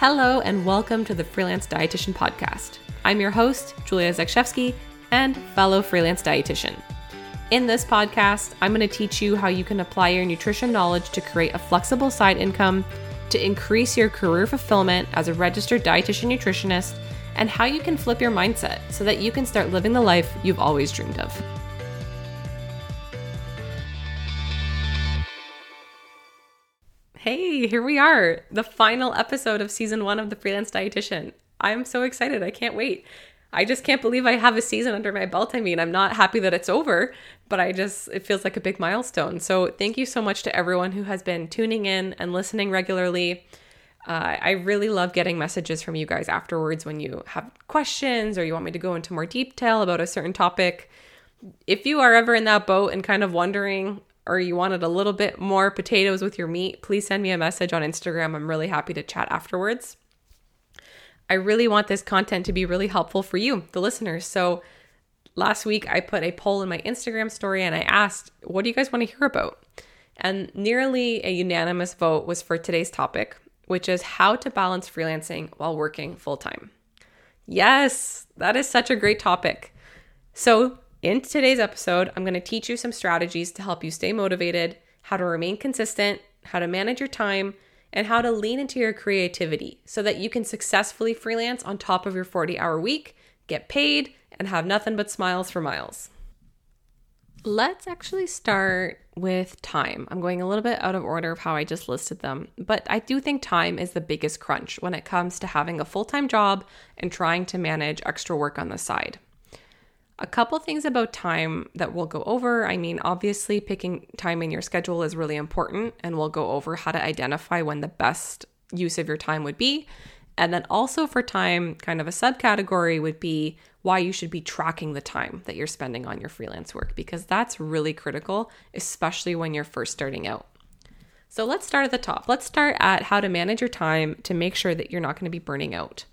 Hello, and welcome to the Freelance Dietitian Podcast. I'm your host, Julia Zakshevsky, and fellow freelance dietitian. In this podcast, I'm going to teach you how you can apply your nutrition knowledge to create a flexible side income, to increase your career fulfillment as a registered dietitian nutritionist, and how you can flip your mindset so that you can start living the life you've always dreamed of. Here we are, the final episode of season one of The Freelance Dietitian. I'm so excited. I can't wait. I just can't believe I have a season under my belt. I mean, I'm not happy that it's over, but I just, it feels like a big milestone. So, thank you so much to everyone who has been tuning in and listening regularly. Uh, I really love getting messages from you guys afterwards when you have questions or you want me to go into more detail about a certain topic. If you are ever in that boat and kind of wondering, or you wanted a little bit more potatoes with your meat, please send me a message on Instagram. I'm really happy to chat afterwards. I really want this content to be really helpful for you, the listeners. So last week I put a poll in my Instagram story and I asked, what do you guys want to hear about? And nearly a unanimous vote was for today's topic, which is how to balance freelancing while working full time. Yes, that is such a great topic. So, in today's episode, I'm going to teach you some strategies to help you stay motivated, how to remain consistent, how to manage your time, and how to lean into your creativity so that you can successfully freelance on top of your 40 hour week, get paid, and have nothing but smiles for miles. Let's actually start with time. I'm going a little bit out of order of how I just listed them, but I do think time is the biggest crunch when it comes to having a full time job and trying to manage extra work on the side. A couple things about time that we'll go over. I mean, obviously, picking time in your schedule is really important, and we'll go over how to identify when the best use of your time would be. And then also for time, kind of a subcategory would be why you should be tracking the time that you're spending on your freelance work, because that's really critical, especially when you're first starting out. So let's start at the top. Let's start at how to manage your time to make sure that you're not going to be burning out.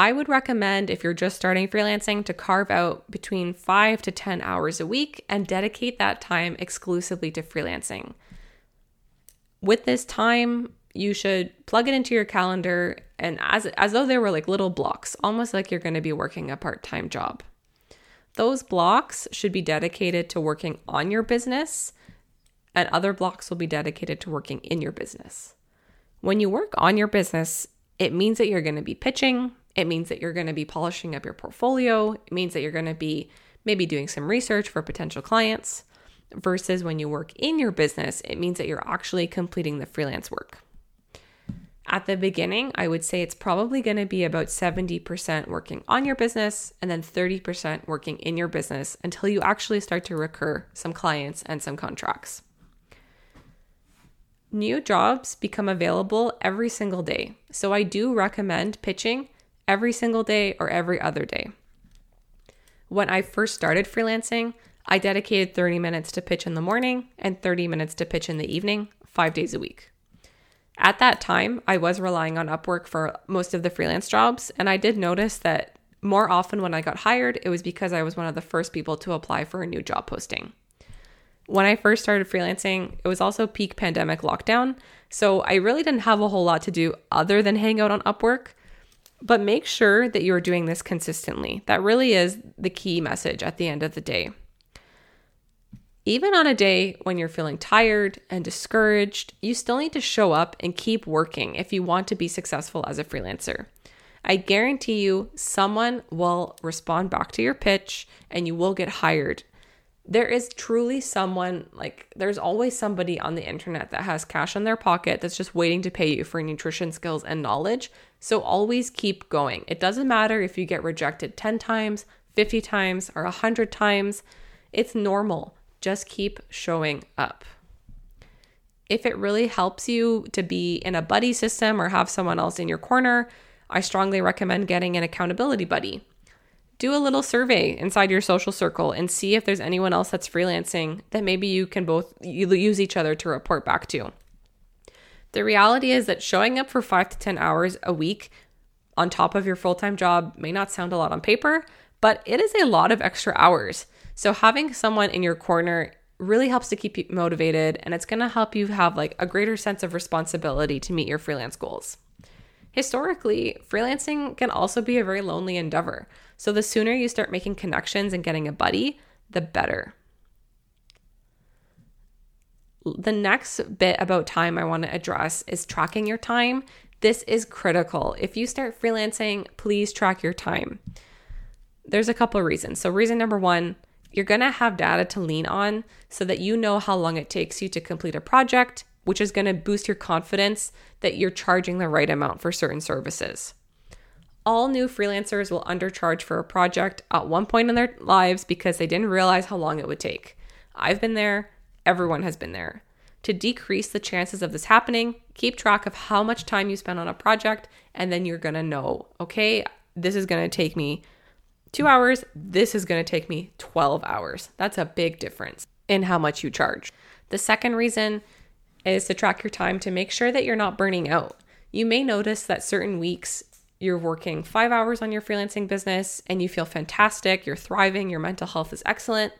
I would recommend if you're just starting freelancing to carve out between five to 10 hours a week and dedicate that time exclusively to freelancing. With this time, you should plug it into your calendar and as, as though they were like little blocks, almost like you're going to be working a part time job. Those blocks should be dedicated to working on your business, and other blocks will be dedicated to working in your business. When you work on your business, it means that you're going to be pitching, it means that you're going to be polishing up your portfolio. It means that you're going to be maybe doing some research for potential clients. Versus when you work in your business, it means that you're actually completing the freelance work. At the beginning, I would say it's probably going to be about 70% working on your business and then 30% working in your business until you actually start to recur some clients and some contracts. New jobs become available every single day. So I do recommend pitching every single day or every other day. When I first started freelancing, I dedicated 30 minutes to pitch in the morning and 30 minutes to pitch in the evening, five days a week. At that time, I was relying on Upwork for most of the freelance jobs, and I did notice that more often when I got hired, it was because I was one of the first people to apply for a new job posting. When I first started freelancing, it was also peak pandemic lockdown, so I really didn't have a whole lot to do other than hang out on Upwork. But make sure that you're doing this consistently. That really is the key message at the end of the day. Even on a day when you're feeling tired and discouraged, you still need to show up and keep working if you want to be successful as a freelancer. I guarantee you, someone will respond back to your pitch and you will get hired there is truly someone like there's always somebody on the internet that has cash in their pocket that's just waiting to pay you for nutrition skills and knowledge. So always keep going. It doesn't matter if you get rejected 10 times, 50 times, or 100 times. It's normal. Just keep showing up. If it really helps you to be in a buddy system or have someone else in your corner, I strongly recommend getting an accountability buddy do a little survey inside your social circle and see if there's anyone else that's freelancing that maybe you can both use each other to report back to. The reality is that showing up for five to 10 hours a week on top of your full time job may not sound a lot on paper, but it is a lot of extra hours. So having someone in your corner really helps to keep you motivated and it's going to help you have like a greater sense of responsibility to meet your freelance goals. Historically, freelancing can also be a very lonely endeavor. So the sooner you start making connections and getting a buddy, the better. The next bit about time I want to address is tracking your time. This is critical. If you start freelancing, please track your time. There's a couple of reasons. So, reason number one, you're going to have data to lean on so that you know how long it takes you to complete a project, which is going to boost your confidence that you're charging the right amount for certain services. All new freelancers will undercharge for a project at one point in their lives because they didn't realize how long it would take. I've been there, everyone has been there. To decrease the chances of this happening, keep track of how much time you spend on a project, and then you're gonna know, okay, this is gonna take me two hours, this is gonna take me 12 hours. That's a big difference in how much you charge. The second reason is to track your time to make sure that you're not burning out. You may notice that certain weeks you're working five hours on your freelancing business and you feel fantastic, you're thriving, your mental health is excellent,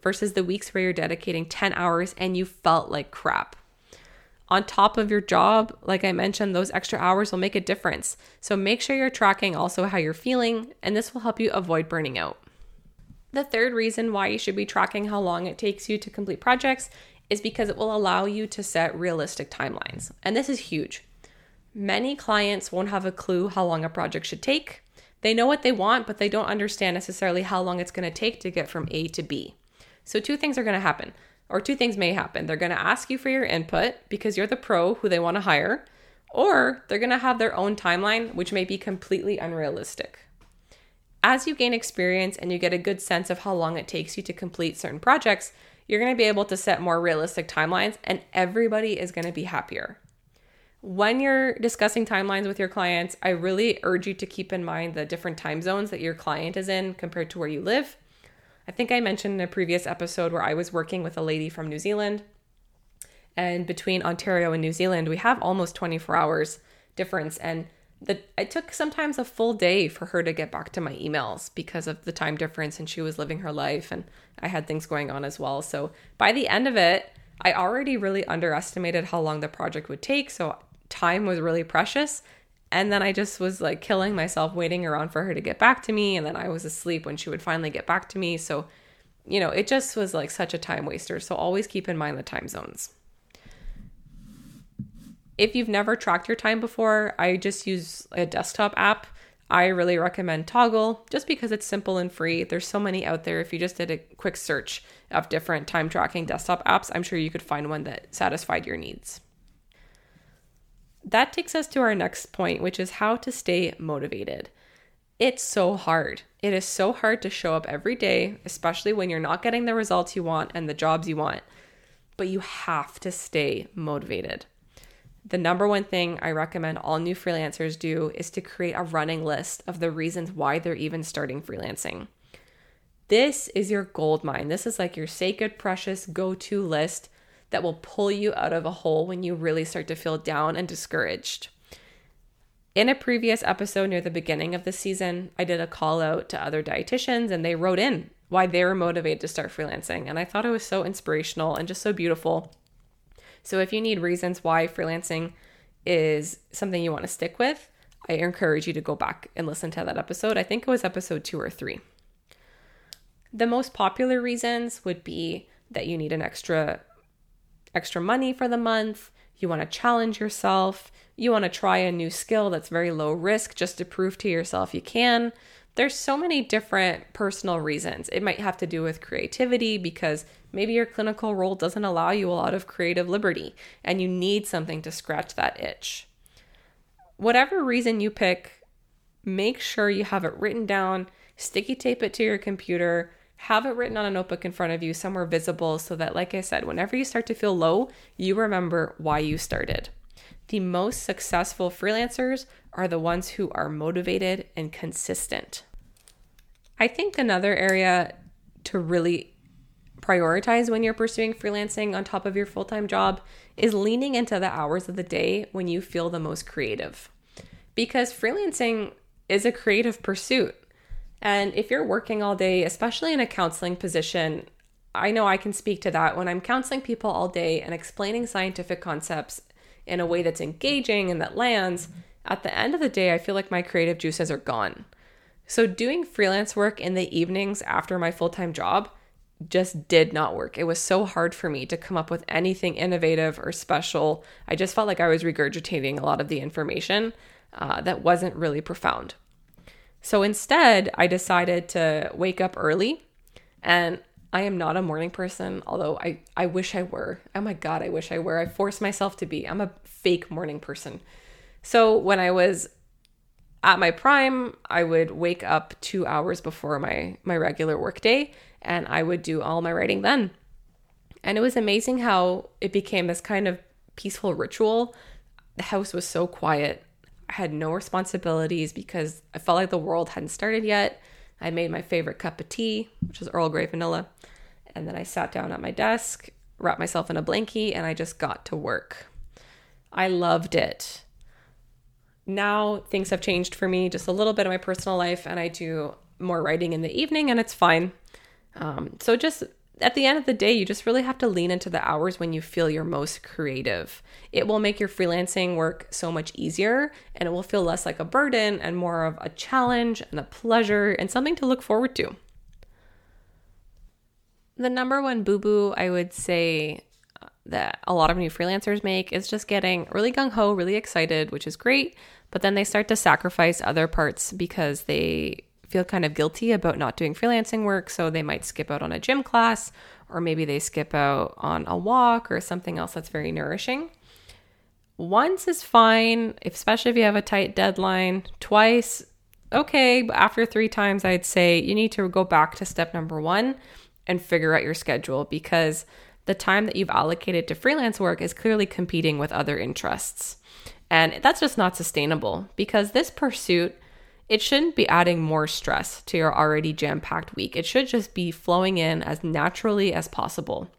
versus the weeks where you're dedicating 10 hours and you felt like crap. On top of your job, like I mentioned, those extra hours will make a difference. So make sure you're tracking also how you're feeling, and this will help you avoid burning out. The third reason why you should be tracking how long it takes you to complete projects is because it will allow you to set realistic timelines. And this is huge. Many clients won't have a clue how long a project should take. They know what they want, but they don't understand necessarily how long it's going to take to get from A to B. So, two things are going to happen, or two things may happen. They're going to ask you for your input because you're the pro who they want to hire, or they're going to have their own timeline, which may be completely unrealistic. As you gain experience and you get a good sense of how long it takes you to complete certain projects, you're going to be able to set more realistic timelines, and everybody is going to be happier. When you're discussing timelines with your clients, I really urge you to keep in mind the different time zones that your client is in compared to where you live. I think I mentioned in a previous episode where I was working with a lady from New Zealand. And between Ontario and New Zealand, we have almost 24 hours difference. And the, it took sometimes a full day for her to get back to my emails because of the time difference and she was living her life and I had things going on as well. So by the end of it, I already really underestimated how long the project would take. So time was really precious. And then I just was like killing myself waiting around for her to get back to me. And then I was asleep when she would finally get back to me. So, you know, it just was like such a time waster. So always keep in mind the time zones. If you've never tracked your time before, I just use a desktop app. I really recommend Toggl just because it's simple and free. There's so many out there. If you just did a quick search of different time tracking desktop apps, I'm sure you could find one that satisfied your needs that takes us to our next point, which is how to stay motivated. It's so hard. It is so hard to show up every day, especially when you're not getting the results you want and the jobs you want. But you have to stay motivated. The number one thing I recommend all new freelancers do is to create a running list of the reasons why they're even starting freelancing. This is your gold mine. This is like your sacred, precious go to list that will pull you out of a hole when you really start to feel down and discouraged. In a previous episode near the beginning of the season, I did a call out to other dietitians and they wrote in why they were motivated to start freelancing. And I thought it was so inspirational and just so beautiful. So if you need reasons why freelancing is something you want to stick with, I encourage you to go back and listen to that episode. I think it was episode two or three. The most popular reasons would be that you need an extra extra money for the month, you want to challenge yourself, you want to try a new skill that's very low risk just to prove to yourself you can. There's so many different personal reasons. It might have to do with creativity because maybe your clinical role doesn't allow you a lot of creative liberty and you need something to scratch that itch. Whatever reason you pick, make sure you have it written down, sticky tape it to your computer, have it written on a notebook in front of you somewhere visible so that, like I said, whenever you start to feel low, you remember why you started. The most successful freelancers are the ones who are motivated and consistent. I think another area to really prioritize when you're pursuing freelancing on top of your full time job is leaning into the hours of the day when you feel the most creative. Because freelancing is a creative pursuit. And if you're working all day, especially in a counseling position, I know I can speak to that when I'm counseling people all day and explaining scientific concepts in a way that's engaging and that lands. At the end of the day, I feel like my creative juices are gone. So, doing freelance work in the evenings after my full time job just did not work. It was so hard for me to come up with anything innovative or special. I just felt like I was regurgitating a lot of the information uh, that wasn't really profound. So instead, I decided to wake up early. And I am not a morning person, although I, I wish I were. Oh my God, I wish I were. I force myself to be. I'm a fake morning person. So when I was at my prime, I would wake up two hours before my, my regular workday and I would do all my writing then. And it was amazing how it became this kind of peaceful ritual. The house was so quiet. I had no responsibilities because I felt like the world hadn't started yet. I made my favorite cup of tea, which was Earl Grey vanilla. And then I sat down at my desk, wrapped myself in a blankie, and I just got to work. I loved it. Now things have changed for me just a little bit in my personal life, and I do more writing in the evening, and it's fine. Um, so just at the end of the day, you just really have to lean into the hours when you feel your most creative. It will make your freelancing work so much easier and it will feel less like a burden and more of a challenge and a pleasure and something to look forward to. The number one boo boo I would say uh, that a lot of new freelancers make is just getting really gung ho, really excited, which is great, but then they start to sacrifice other parts because they feel kind of guilty about not doing freelancing work. So they might skip out on a gym class, or maybe they skip out on a walk or something else that's very nourishing. Once is fine, especially if you have a tight deadline. Twice, okay. But after three times, I'd say you need to go back to step number one and figure out your schedule because the time that you've allocated to freelance work is clearly competing with other interests. And that's just not sustainable because this pursuit it shouldn't be adding more stress to your already jam packed week. It should just be flowing in as naturally as possible.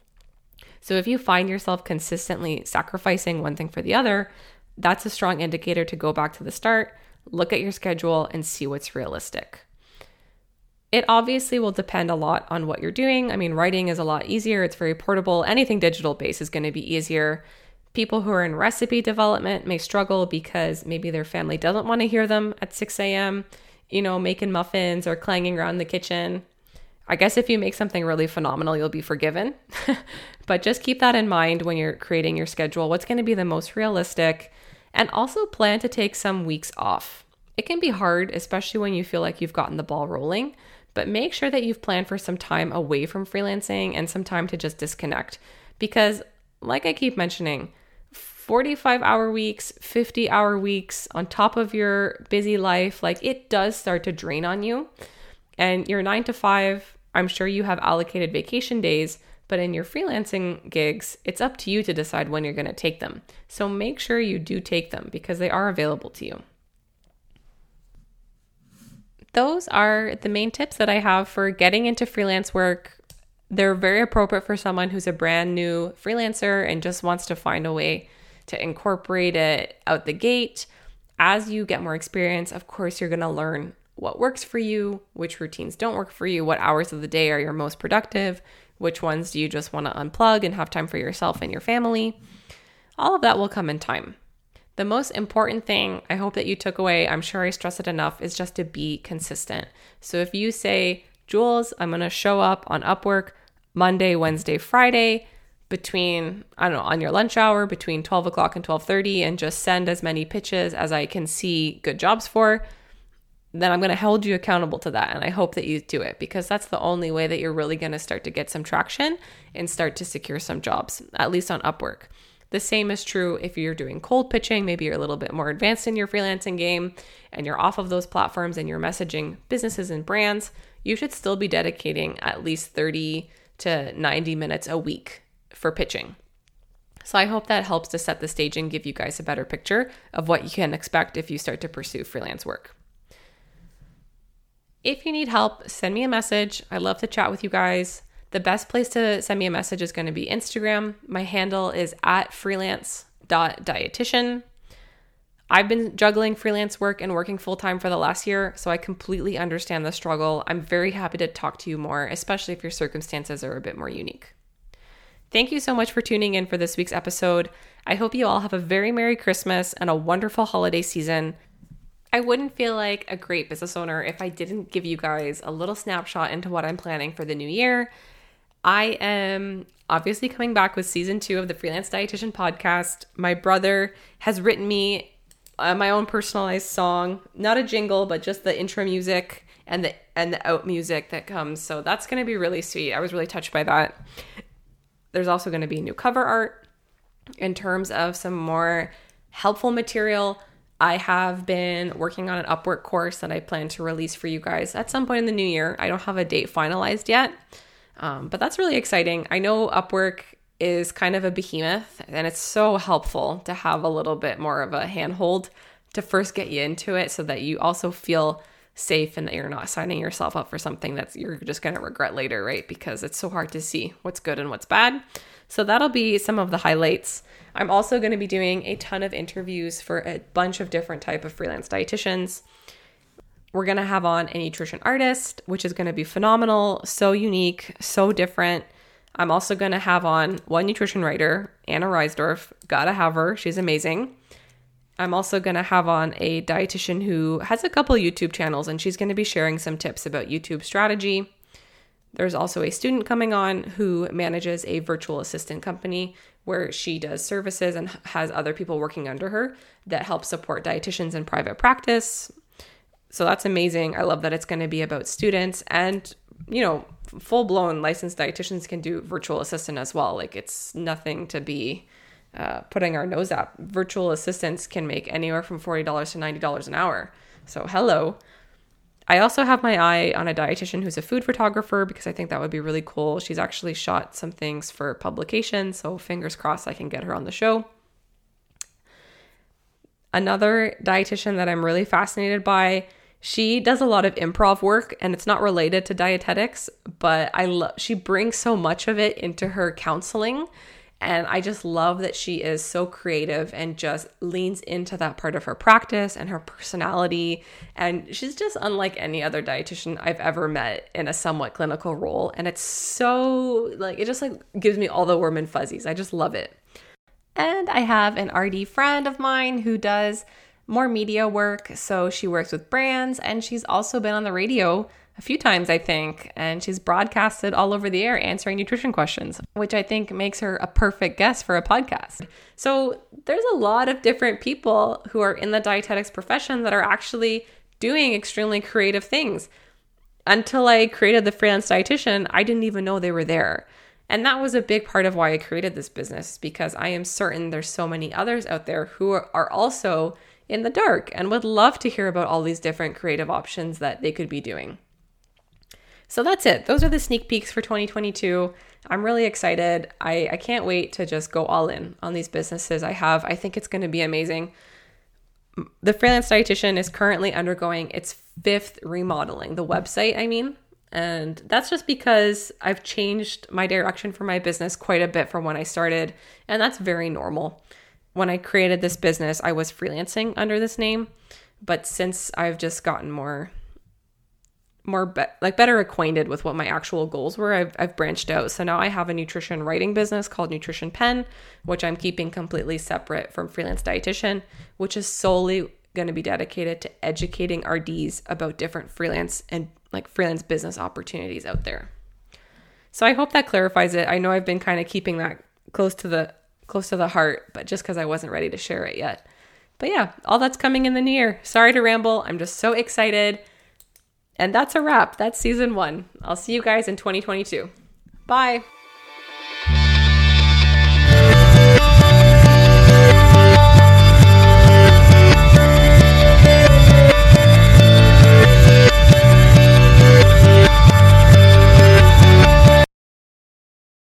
So if you find yourself consistently sacrificing one thing for the other, that's a strong indicator to go back to the start, look at your schedule, and see what's realistic. It obviously will depend a lot on what you're doing. I mean, writing is a lot easier, it's very portable. Anything digital based is going to be easier. People who are in recipe development may struggle because maybe their family doesn't want to hear them at 6 a.m., you know, making muffins or clanging around the kitchen. I guess if you make something really phenomenal, you'll be forgiven. but just keep that in mind when you're creating your schedule. What's going to be the most realistic? And also plan to take some weeks off. It can be hard, especially when you feel like you've gotten the ball rolling, but make sure that you've planned for some time away from freelancing and some time to just disconnect. Because, like I keep mentioning, 45 hour weeks, 50 hour weeks on top of your busy life, like it does start to drain on you. And your nine to five, I'm sure you have allocated vacation days, but in your freelancing gigs, it's up to you to decide when you're going to take them. So make sure you do take them because they are available to you. Those are the main tips that I have for getting into freelance work. They're very appropriate for someone who's a brand new freelancer and just wants to find a way to incorporate it out the gate. As you get more experience, of course, you're going to learn what works for you, which routines don't work for you, what hours of the day are your most productive, which ones do you just want to unplug and have time for yourself and your family. All of that will come in time. The most important thing I hope that you took away, I'm sure I stress it enough, is just to be consistent. So if you say, Jules, I'm going to show up on Upwork Monday, Wednesday, Friday, between I don't know on your lunch hour between 12 o'clock and 12:30 and just send as many pitches as I can see good jobs for, then I'm going to hold you accountable to that and I hope that you do it because that's the only way that you're really going to start to get some traction and start to secure some jobs at least on Upwork. The same is true if you're doing cold pitching, maybe you're a little bit more advanced in your freelancing game and you're off of those platforms and you're messaging businesses and brands, you should still be dedicating at least 30 to 90 minutes a week for pitching. So I hope that helps to set the stage and give you guys a better picture of what you can expect if you start to pursue freelance work. If you need help, send me a message. I love to chat with you guys. The best place to send me a message is going to be Instagram. My handle is at freelance.dietitian. I've been juggling freelance work and working full time for the last year, so I completely understand the struggle. I'm very happy to talk to you more, especially if your circumstances are a bit more unique. Thank you so much for tuning in for this week's episode. I hope you all have a very Merry Christmas and a wonderful holiday season. I wouldn't feel like a great business owner if I didn't give you guys a little snapshot into what I'm planning for the new year. I am obviously coming back with season two of the Freelance Dietitian podcast. My brother has written me uh, my own personalized song, not a jingle, but just the intro music and the and the out music that comes. So that's going to be really sweet. I was really touched by that. There's also going to be new cover art in terms of some more helpful material. I have been working on an Upwork course that I plan to release for you guys at some point in the new year. I don't have a date finalized yet, um, but that's really exciting. I know Upwork is kind of a behemoth, and it's so helpful to have a little bit more of a handhold to first get you into it so that you also feel safe and that you're not signing yourself up for something that's you're just going to regret later, right? Because it's so hard to see what's good and what's bad. So that'll be some of the highlights. I'm also going to be doing a ton of interviews for a bunch of different type of freelance dietitians. We're going to have on a nutrition artist, which is going to be phenomenal, so unique, so different. I'm also going to have on one nutrition writer, Anna Reisdorf. Gotta have her. She's amazing. I'm also going to have on a dietitian who has a couple YouTube channels and she's going to be sharing some tips about YouTube strategy. There's also a student coming on who manages a virtual assistant company where she does services and has other people working under her that help support dietitians in private practice. So that's amazing. I love that it's going to be about students and, you know, full blown licensed dietitians can do virtual assistant as well. Like it's nothing to be uh, putting our nose up. Virtual assistants can make anywhere from $40 to $90 an hour. So, hello. I also have my eye on a dietitian who's a food photographer because I think that would be really cool. She's actually shot some things for publication, so fingers crossed I can get her on the show. Another dietitian that I'm really fascinated by she does a lot of improv work and it's not related to dietetics, but I love she brings so much of it into her counseling and I just love that she is so creative and just leans into that part of her practice and her personality. And she's just unlike any other dietitian I've ever met in a somewhat clinical role. And it's so like, it just like gives me all the warm and fuzzies. I just love it. And I have an RD friend of mine who does more media work. So she works with brands and she's also been on the radio a few times, I think, and she's broadcasted all over the air answering nutrition questions, which I think makes her a perfect guest for a podcast. So there's a lot of different people who are in the dietetics profession that are actually doing extremely creative things. Until I created the freelance dietitian, I didn't even know they were there. And that was a big part of why I created this business because I am certain there's so many others out there who are also in the dark and would love to hear about all these different creative options that they could be doing. So that's it. Those are the sneak peeks for 2022. I'm really excited. I, I can't wait to just go all in on these businesses I have. I think it's going to be amazing. The freelance dietitian is currently undergoing its fifth remodeling, the website, I mean. And that's just because I've changed my direction for my business quite a bit from when I started. And that's very normal when I created this business, I was freelancing under this name, but since I've just gotten more more be- like better acquainted with what my actual goals were, I've, I've branched out. So now I have a nutrition writing business called Nutrition Pen, which I'm keeping completely separate from freelance dietitian, which is solely going to be dedicated to educating RDs about different freelance and like freelance business opportunities out there. So I hope that clarifies it. I know I've been kind of keeping that close to the close to the heart, but just because I wasn't ready to share it yet. But yeah, all that's coming in the new year. Sorry to ramble. I'm just so excited. And that's a wrap. That's season one. I'll see you guys in 2022. Bye.